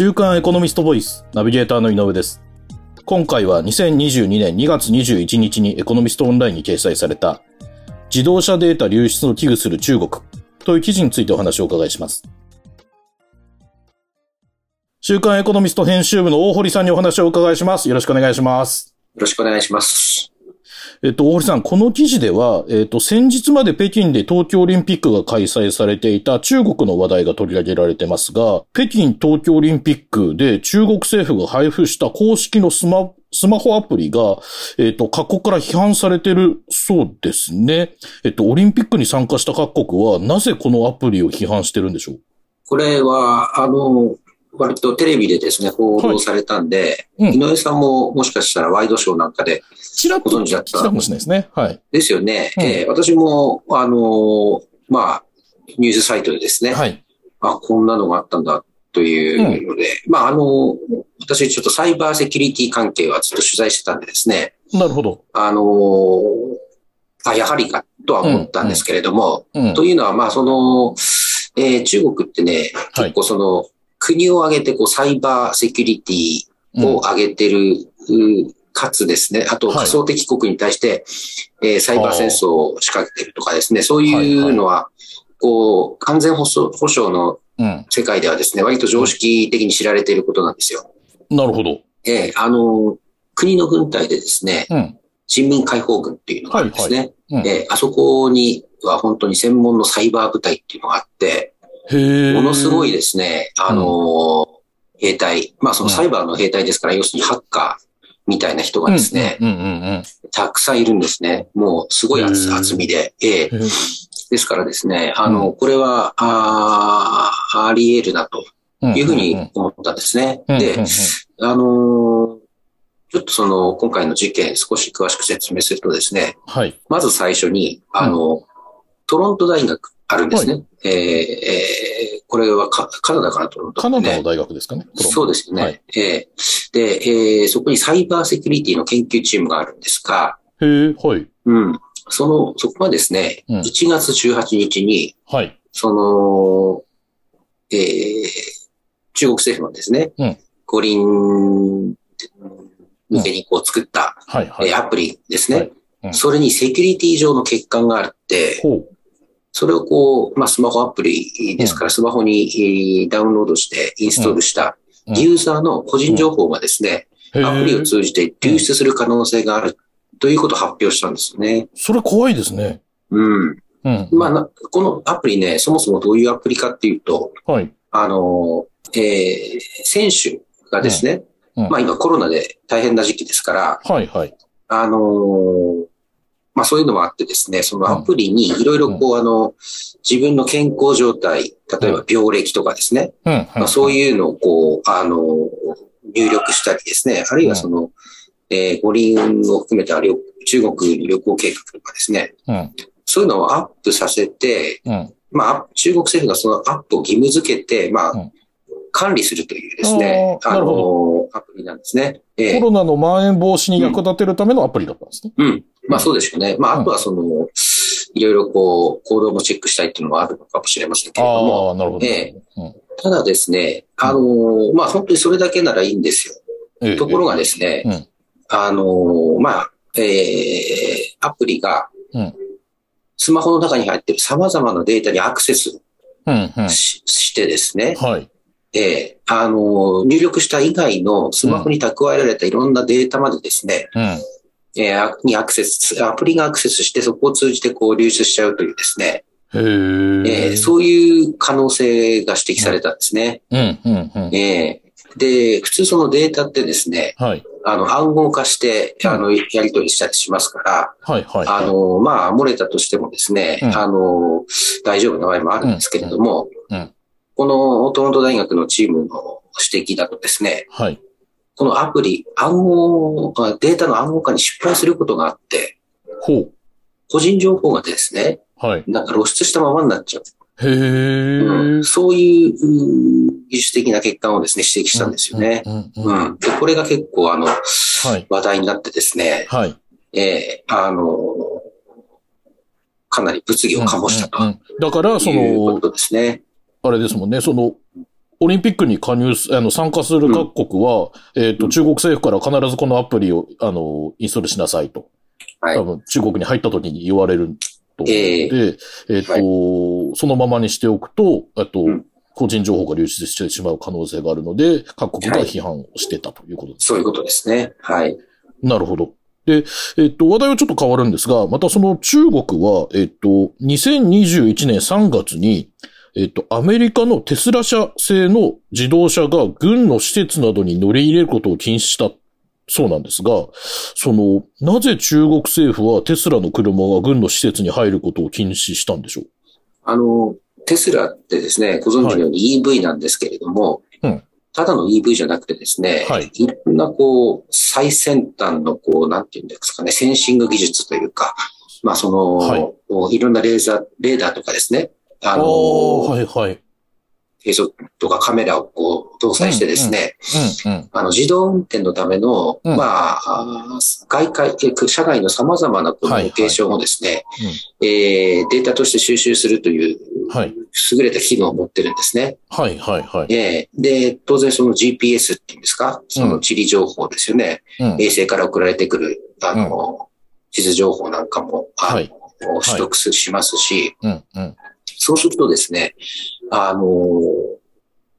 週刊エコノミストボイスナビゲーターの井上です。今回は2022年2月21日にエコノミストオンラインに掲載された自動車データ流出を危惧する中国という記事についてお話をお伺いします。週刊エコノミスト編集部の大堀さんにお話をお伺いします。よろしくお願いします。よろしくお願いします。えっと、大堀さん、この記事では、えっと、先日まで北京で東京オリンピックが開催されていた中国の話題が取り上げられてますが、北京東京オリンピックで中国政府が配布した公式のスマ、スマホアプリが、えっと、各国から批判されてるそうですね。えっと、オリンピックに参加した各国は、なぜこのアプリを批判してるんでしょう？これは、あの、割とテレビでですね、報道されたんで、はいうん井上さんももしかしたらワイドショーなんかで、ご存知だったかもしれないですね。はい。ですよね。うんえー私も、あの、まあ、ニュースサイトでですね、はい。あ、こんなのがあったんだというので、まあ、あの、私ちょっとサイバーセキュリティ関係はずっと取材してたんでですね、なるほど。あの、あ、やはりかとは思ったんですけれども、うん。というのは、まあ、その、えー中国ってね、はい結構その、国を挙げてこうサイバーセキュリティを上げてる、うかつですね、あとはい仮想敵国に対して、えーサイバー戦争を仕掛けてるとかですね、そういうのは、こう、完全保障保障のうん。世界ではですね、割と常識的に知られていることなんですよ。なるほど。えーあの、国の軍隊でですね、うん。人民解放軍っていうのがあるんですね。うんえーあそこには本当に専門のサイバー部隊っていうのがあって。ものすごいですね、あのー兵隊、まあそのサイバーの兵隊ですから、要するにハッカーみたいな人がですね、うんうんうんうん。たくさんいるんですね。もうすごい厚厚みで。ええ。ですからですね、あの、これは、あーあり得るなというふうに思ったんですね。でうんうんうん、あのーちょっとその、今回の事件少し詳しく説明するとですね、はい。まず最初に、あの、トロント大学あるんですね。えーえーこれはカカナダかな、トロント、カナダの大学ですかね。そうですよね。はいえーで、えーそこにサイバーセキュリティの研究チームがあるんですが、へえ、はい。うん。その、そこがですね、うん1月18日に、はい。その、えー中国政府のですね、うん五輪向けにこう作った、はい、はい。えーアプリですね、はいうんそれにセキュリティ上の欠陥があって、ほう。それをこう、まあ、スマホアプリですから、スマホにえーダウンロードしてインストールしたうんユーザーの個人情報がですね、へアプリをえ。通じて流出する可能性があるということを発表したんですよね。それ怖いですね。うん。うん。まあな、このアプリね、そもそもどういうアプリかっていうと、はい。あの、えー選手がですね、うんうんまあ今コロナで大変な時期ですから、はい、はい。あのーまあそういうのもあってですね、そのアプリにいろいろこう、あの、自分の健康状態、例えば病歴とかですね、うん。まあそうういうのをこう、あのー入力したりですね、あるいはその、えー五輪を含めた旅中国旅行計画とかですね。そういうのをアップさせて、うん。まあ、中国政府がそのアップを義務付けて、まあ、うん管理するというですね、あの、アプリなんですね。ええコロナの蔓延防止に役立てるためのアプリだったんですね。うん。まあそうですよね。まあ、うんあとはその、いろいろこう、行動もチェックしたいっていうのもあるのかもしれませんけれども、ああ、なるほど。ええうんただですね、あの、まあ本当にそれだけならいいんですよ。ええところがですね、うんあの、まあ、ええアプリがうん、スマホの中に入っている様々なデータにアクセスうん、うん。ししてですね、はい。ええあの、入力した以外のスマホに蓄えられたいろんなデータまでですね、うん。えーあにアクセス、アプリがアクセスしてそこを通じてこう流出しちゃうというですね、へええ。ーそういう可能性が指摘されたんですね。うん、うん、うん。えーで、普通そのデータってですね、はい。あの暗号化して、あの、やり取りしたりしますから、はい、はい。あの、まあ、漏れたとしてもですね、うんあの、大丈夫な場合もあるんですけれども、うんうんこのトロント大学のチームの指摘だとですね、はい。このアプリ、暗号、あデータの暗号化に失敗することがあって、ほう。個人情報がですね、はい。なんか露出したままになっちゃう。へえ。うんそういううん技術的な欠陥をですね、指摘したんですよね。うん。で、これが結構あの、はい。話題になってですね、はい。ええあの、かなり物議を醸したとうんうんうんだから、そいうこの、とですね。あれですもんね、その、オリンピックに加入す、あの、参加する各国は、えっ、と、中国政府から必ずこのアプリを、あの、インストールしなさいと。はい多。分、中国に入った時に言われると思うので、えっ、と、はそのままにしておくと、えっと、うん個人情報が流出してしまう可能性があるので、各国が批判をしてたということです。そういうことですね。はい。なるほど。で、えっと、話題はちょっと変わるんですが、またその中国は、えっと、2021年3月に、えっと、アメリカのテスラ社製の自動車が軍の施設などに乗り入れることを禁止したそうなんですが、その、なぜ中国政府はテスラの車が軍の施設に入ることを禁止したんでしょう？あの、テスラってですね、ご存知のように EV なんですけれども、うん。ただの EV じゃなくてですね、はい。いろんなこう、最先端のこう、なんていうんですかね、センシング技術というか、まあその、はい。いろんなレーザー、レーダーとかですね、ああの、あ、はいはい。映像とかカメラをこう搭載してですね、うんうん。あの、自動運転のための、うんまあ、外界、え社外の様々なこのはいはいロケーションをですね、えーデータとして収集するという、はい優れた機能を持ってるんですね。はいはいはい。えーで、当然その GPS っていうんですか、その地理情報ですよね。うん衛星から送られてくる、あの、地図情報なんかも、はい取得すしますし、うんうん。そうするとですね、あの、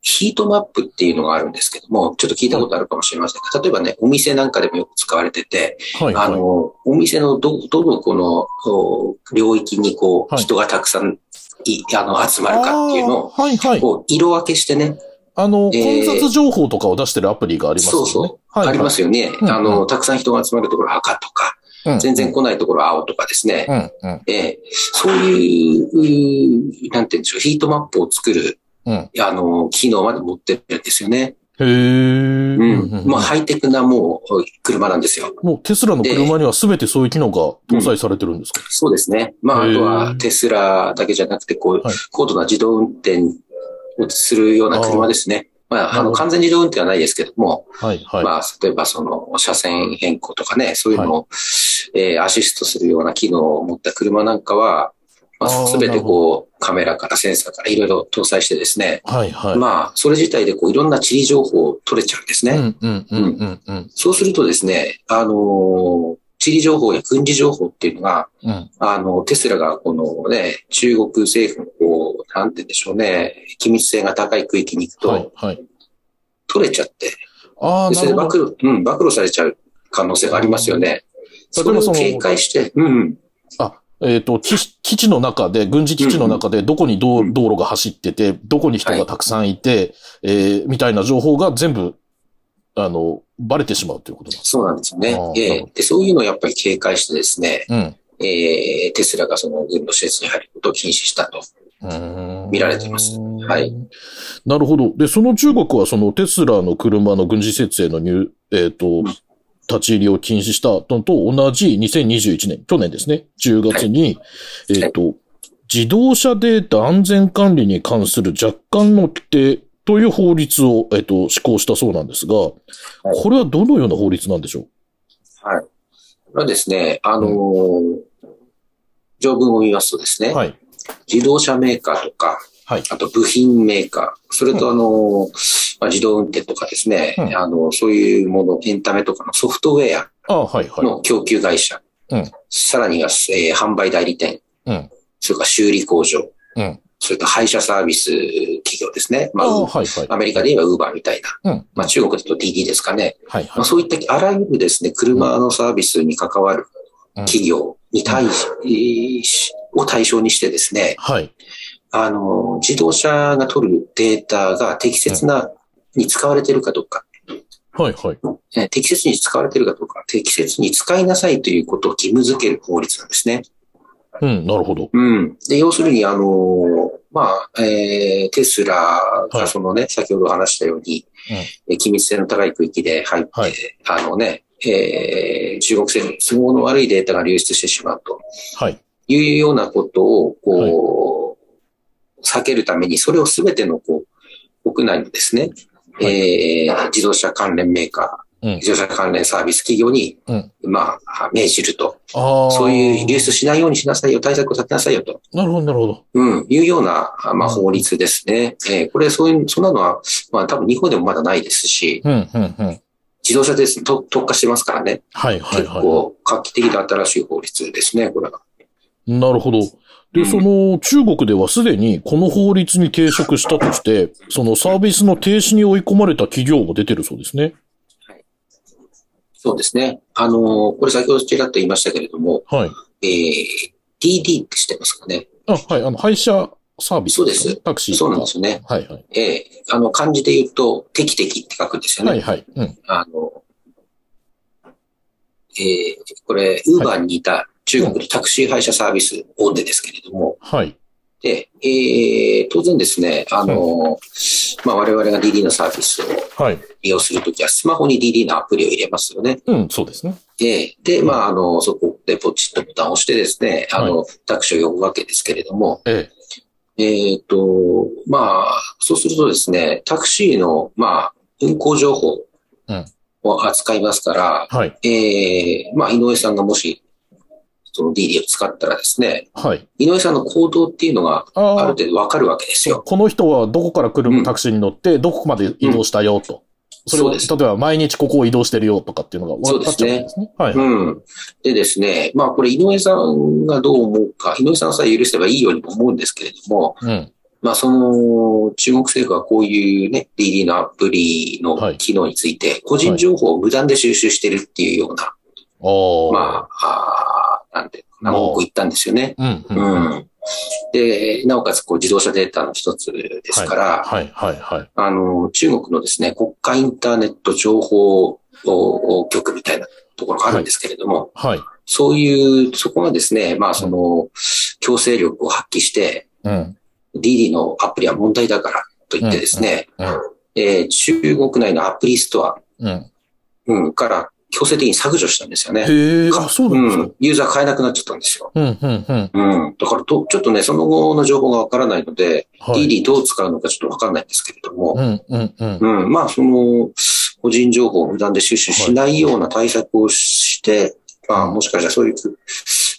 ヒートマップっていうのがあるんですけども、ちょっと聞いたことあるかもしれませんが、例えばね、お店なんかでもよく使われてて、はいはい。あの、お店のど、どのこの領域にこう、はい人がたくさんい、あの、集まるかっていうのを、はいはい。こう、色分けしてね、あの、えー混雑情報とかを出してるアプリがありますよね。そうそう、はい、。ありますすよね。うんあの、たくさん人が集まるところは赤とか、うん、全然来ないところは青とかですね。うん、うん、ええそういう、なんて言うんでしょう、ヒートマップを作る、うん。あの、機能まで持ってるんですよね。へえ。うんうん。まあ、ハイテクなもう、車なんですよ。もうテスラの車には全てそういう機能が搭載されてるんですか、そうですね。まあ、あとはテスラだけじゃなくて、こう、はい高度な自動運転をするような車ですね。まあ、あの、完全自動運転はないですけども、はい、はい。まあ、例えばその、車線変更とかね、そういうのを、えーアシストするような機能を持った車なんかは、まあ、すべてこう、カメラからセンサーからいろいろ搭載してですね、はい、はい。まあ、それ自体でこう、いろんな地理情報を取れちゃうんですね。うん、うん、うん、うん、うん。そうするとですね、あのー地理情報や軍事情報っていうのが、うん。あの、テスラがこのね、中国政府のこう、なんて言うんでしょうね、機密性が高い区域に行くと、はい、はい。取れちゃって、ああ、でそれでなるほど。暴露、うん、暴露されちゃう可能性がありますよね。例それを警戒して、うんうん、あ、えっ、と、基地基地の中で、軍事基地の中で、どこに道,、うん道路が走ってて、どこに人がたくさんいて、えーみたいな情報が全部、あの、バレてしまうということなんです。そうなんですよねええで、そういうのをやっぱり警戒してですね、うん。えーテスラがその軍の施設に入ることを禁止したと。うーん見られてますはい。なるほど。で、その中国はそのテスラの車の軍事施設への入、えっ、と、立ち入りを禁止したのと同じ2021年、去年ですね、10月に、えっ、と、自動車データ安全管理に関する若干の規定という法律を、えっ、と、施行したそうなんですが、これはどのような法律なんでしょう？はい。はですね、あのー条文を見ますとですね、はい。自動車メーカーとか、はい。あと部品メーカー、それとあの、まあ、自動運転とかですね、うんあの、そういうもの、エンタメとかのソフトウェアあはい、はい。の供給会社、うんさらには、えー販売代理店、うん。それから修理工場、うん。それから配車サービス企業ですね。まあ、あはい、はい。アメリカで言えばウーバーみたいな。うん。まあ、中国だと DD ですかね。はい、まあ、はい。そういったあらゆるですね、車のサービスに関わる企業に対し、を対象にしてですね、はい。あの、自動車が取るデータが適切な、に使われているかどうか、はい、はい。えー適切に使われているかどうか、適切に使いなさいということを義務付ける法律なんですね。うん、なるほど。うん。で、要するに、あの、まあ、えーテスラはいがそのね、先ほど話したように、えー機密性の高い区域で入って、はいあのね、えー中国政府に都合の悪いデータが流出してしまうとはい。いうようなことを、こう、避けるために、それをすべての、こう、国内のですね、はえー自動車関連メーカうん自動車関連サービス企業に、うんまあ、命じると。そういう流出しないようにしなさいよ、対策を立てなさいよと。なるほど、なるほど。うん、いうような、あまあ、法律ですね。えーこれ、そういう、そんなのは、まあ、多分日本でもまだないですし、うん、うん、うん。自動車です、と特化してますからね。はい、はい、結は構画期的な新しい法律ですね、これは。い。なるほど。で、うんその、中国ではすでにこの法律に抵触したとして、そのサービスの停止に追い込まれた企業も出てるそうですね。そうですね。あのーこれ先ほどちらっと言いましたけれども、はい。えー、DD って知ってますかね？あ、はい。あの、配車サービスそうですタクシーそう。なんですよね。はい、はい。えー、あの、漢字で言うと、テキテキって書くんですよね。はい、はい。うん。あの、えー、これ、ウーバーに似た中国のタクシー配車サービス大手ですけれども、はい。で、えー、当然ですね、あの、まあ、我々が DD のサービスをはい。利用するときは、スマホに DD のアプリを入れますよね。うん、そうですね。で、で、まあ、あの、そこでポチッとボタンを押してですね、あの、タクシーを呼ぶわけですけれども、ええっ、と、まあ、そうするとですね、タクシーの、まあ、運行情報うんを扱いますから、え。はい。えー、まあ、井上さんがもし、その DD を使ったらですね、はい。井上さんの行動っていうのがある。程度わかるわけですよ。この人はどこから来うんるタクシーに乗って、どこまで移動したよと。それを、そうです例えば毎日ここを移動してるよとかっていうのが分かっちゃうんですね？はい。うん。でですね、まあこれ井上さんがどう思うか、井上さんさえ許せばいいようにも思うんですけれども、うん。まあその中国政府はこういうね、DD のアプリのはい機能について、個人情報を無断で収集してるっていうような、ああ。まあ、あーなんていうのかな、文句を言ったんですよね。うん。う。うんん。で、なおかつこう自動車データの一つですから、はい、はい、はい。あの、中国のですね、国家インターネット情報局みたいなところがあるんですけれども、はい。そういう、そこがですね、まあその、強制力を発揮して、うん。DD のアプリは問題だからと言ってですね、うん。えー中国内のアプリストア、うん。うん、から強制的に削除したんですよね。へえ、あ、そうなんですか？うん。ユーザー買えなくなっちゃったんですよ。うん、うん、うん。うん。だからと、ちょっとね、その後の情報がわからないので、はい。DD どう使うのかちょっとわかんないんですけれども、うん、うん、うん。うん、まあ、その、個人情報を無断で収集しないような対策をして、まあ、もしかしたらそういう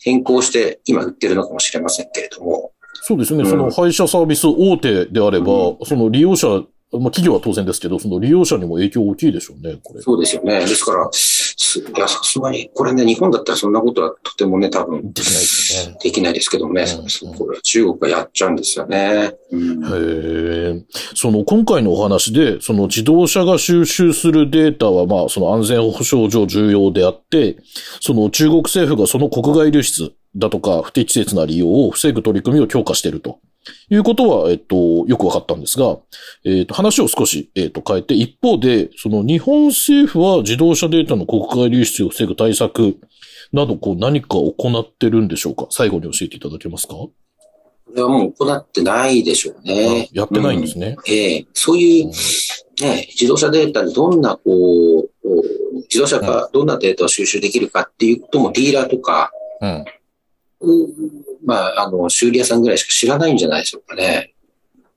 変更して今売ってるのかもしれませんけれども、そうですね。うんその配車サービス大手であれば、その利用者、まあ企業は当然ですけど、その利用者にも影響大きいでしょうね、これ。そうですよね。ですから、すいや、さすがに、これね、日本だったらそんなことはとてもね、多分できないですね。できないですけどもね、うんそうこれは中国がやっちゃうんですよね。うんへえ。その今回のお話で、その自動車が収集するデータは、まあ、その安全保障上重要であって、その中国政府がその国外流出だとか不適切な利用を防ぐ取り組みを強化していると。いうことは、えっと、よくわかったんですが、えっと、話を少し、えっと、変えて、一方で、その日本政府は自動車データの国外流出を防ぐ対策など、こう、何か行ってるんでしょうか？最後に教えていただけますか、これはもう行ってないでしょうね。やってないんですね。ええそういう、ね、自動車データにどんな、こう、こう自動車がどんなデータを収集できるかっていうこともディーラーとか、うん。うんまあ、あの、修理屋さんぐらいしか知らないんじゃないでしょうかね。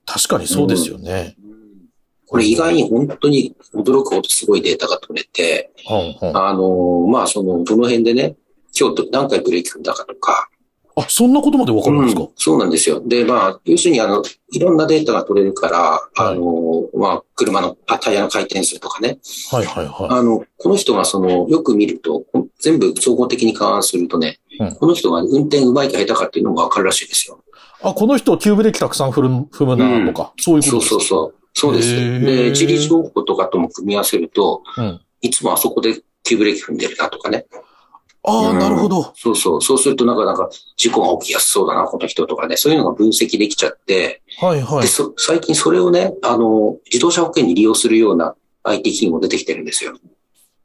確かにそうですよね。これ意外に本当に驚くほどすごいデータが取れて、うんうんあの、まあ、その、どの辺でね、今日何回ブレーキ踏んだかとか、あ、そんなことまでわかるんですか、うんそうなんですよ。で、まあ、要するに、あの、いろんなデータが取れるから、あの、まあ、車のあタイヤの回転数とかね。はいはいはあの、この人がその、よく見ると、全部総合的に勘案するとね、うんこの人が運転うまいか下手かっていうのがわかるらしいですよ。い。あ、この人急ブレーキたくさん踏む踏むなとか、そういうことそうですそうそう。そうです。へーで、地理情報とかとも組み合わせると、うんいつもあそこで急ブレーキ踏んでるなとかね。ああ、うんなるほど。そうそう。そうするとなかなか事故が起きやすそうだな、この人とかね。そういうのが分析できちゃって、はいはいで。そ最近それをね、あの、自動車保険に利用するような IT 企業も出てきてるんですよ。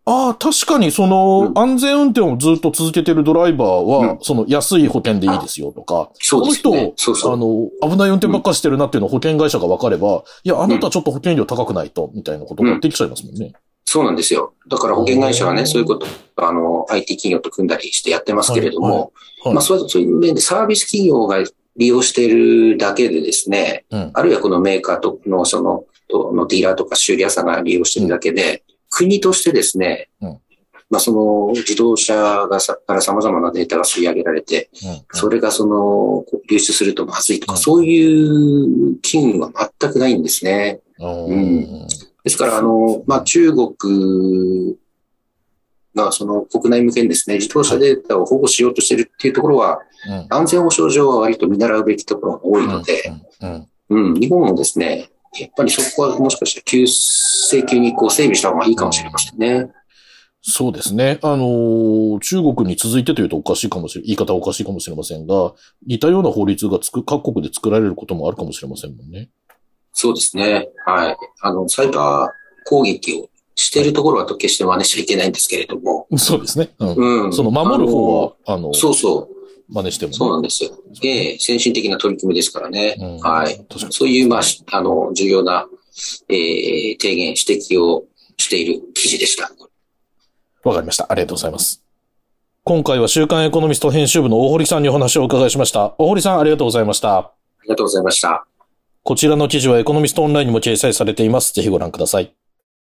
ああ、確かにその、うん安全運転をずっと続けてるドライバーは、うんその安い保険でいいですよとか、そうですね。そうそう。あの、危ない運転ばっかしてるなっていうのを保険会社が分かれば、いや、あなたちょっと保険料高くないと、みたいなことができちゃいますもんね。そうなんですよ。だから保険会社はね、そういうこと、あの、IT 企業と組んだりしてやってますけれども、まあ、そうそういう面でサービス企業が利用しているだけでですね、うん。あるいはこのメーカーとの、その、とのディーラーとか修理屋さんが利用してるだけで、国としてですね、うん。まあ、その自動車がさから様々なデータが吸い上げられて、それがその、流出するとまずいとか、うん。そういう機運は全くないんですね。うんうん。ですから、あの、まあ、中国がその国内向けにですね、自動車データを保護しようとしているっていうところは、うん。安全保障上は割と見習うべきところが多いので、うん、日本もですね、やっぱりそこはもしかしたら急性級にこう整備した方がいいかもしれませんね。そうですね。あのー中国に続いてというとおかしいかもしれ、言い方はおかしいかもしれませんが、似たような法律がつく、各国で作られることもあるかもしれませんもんね。そうですね。はい。あの、サイバー攻撃をしているところはと決して真似しちゃいけないんですけれども、そうですね。うん。うん。その守る方は、あの、あのそうそう。真似してもね。そうなんですよ。ええ先進的な取り組みですからね。うんはい。そういう、まあ、しあの、重要な、えー提言、指摘をしている記事でした。わかりました。ありがとうございます。今回は週刊エコノミスト編集部の大堀さんにお話をお伺いしました。大堀さん、ありがとうございました。ありがとうございました。こちらの記事はエコノミストオンラインにも掲載されています。ぜひご覧ください。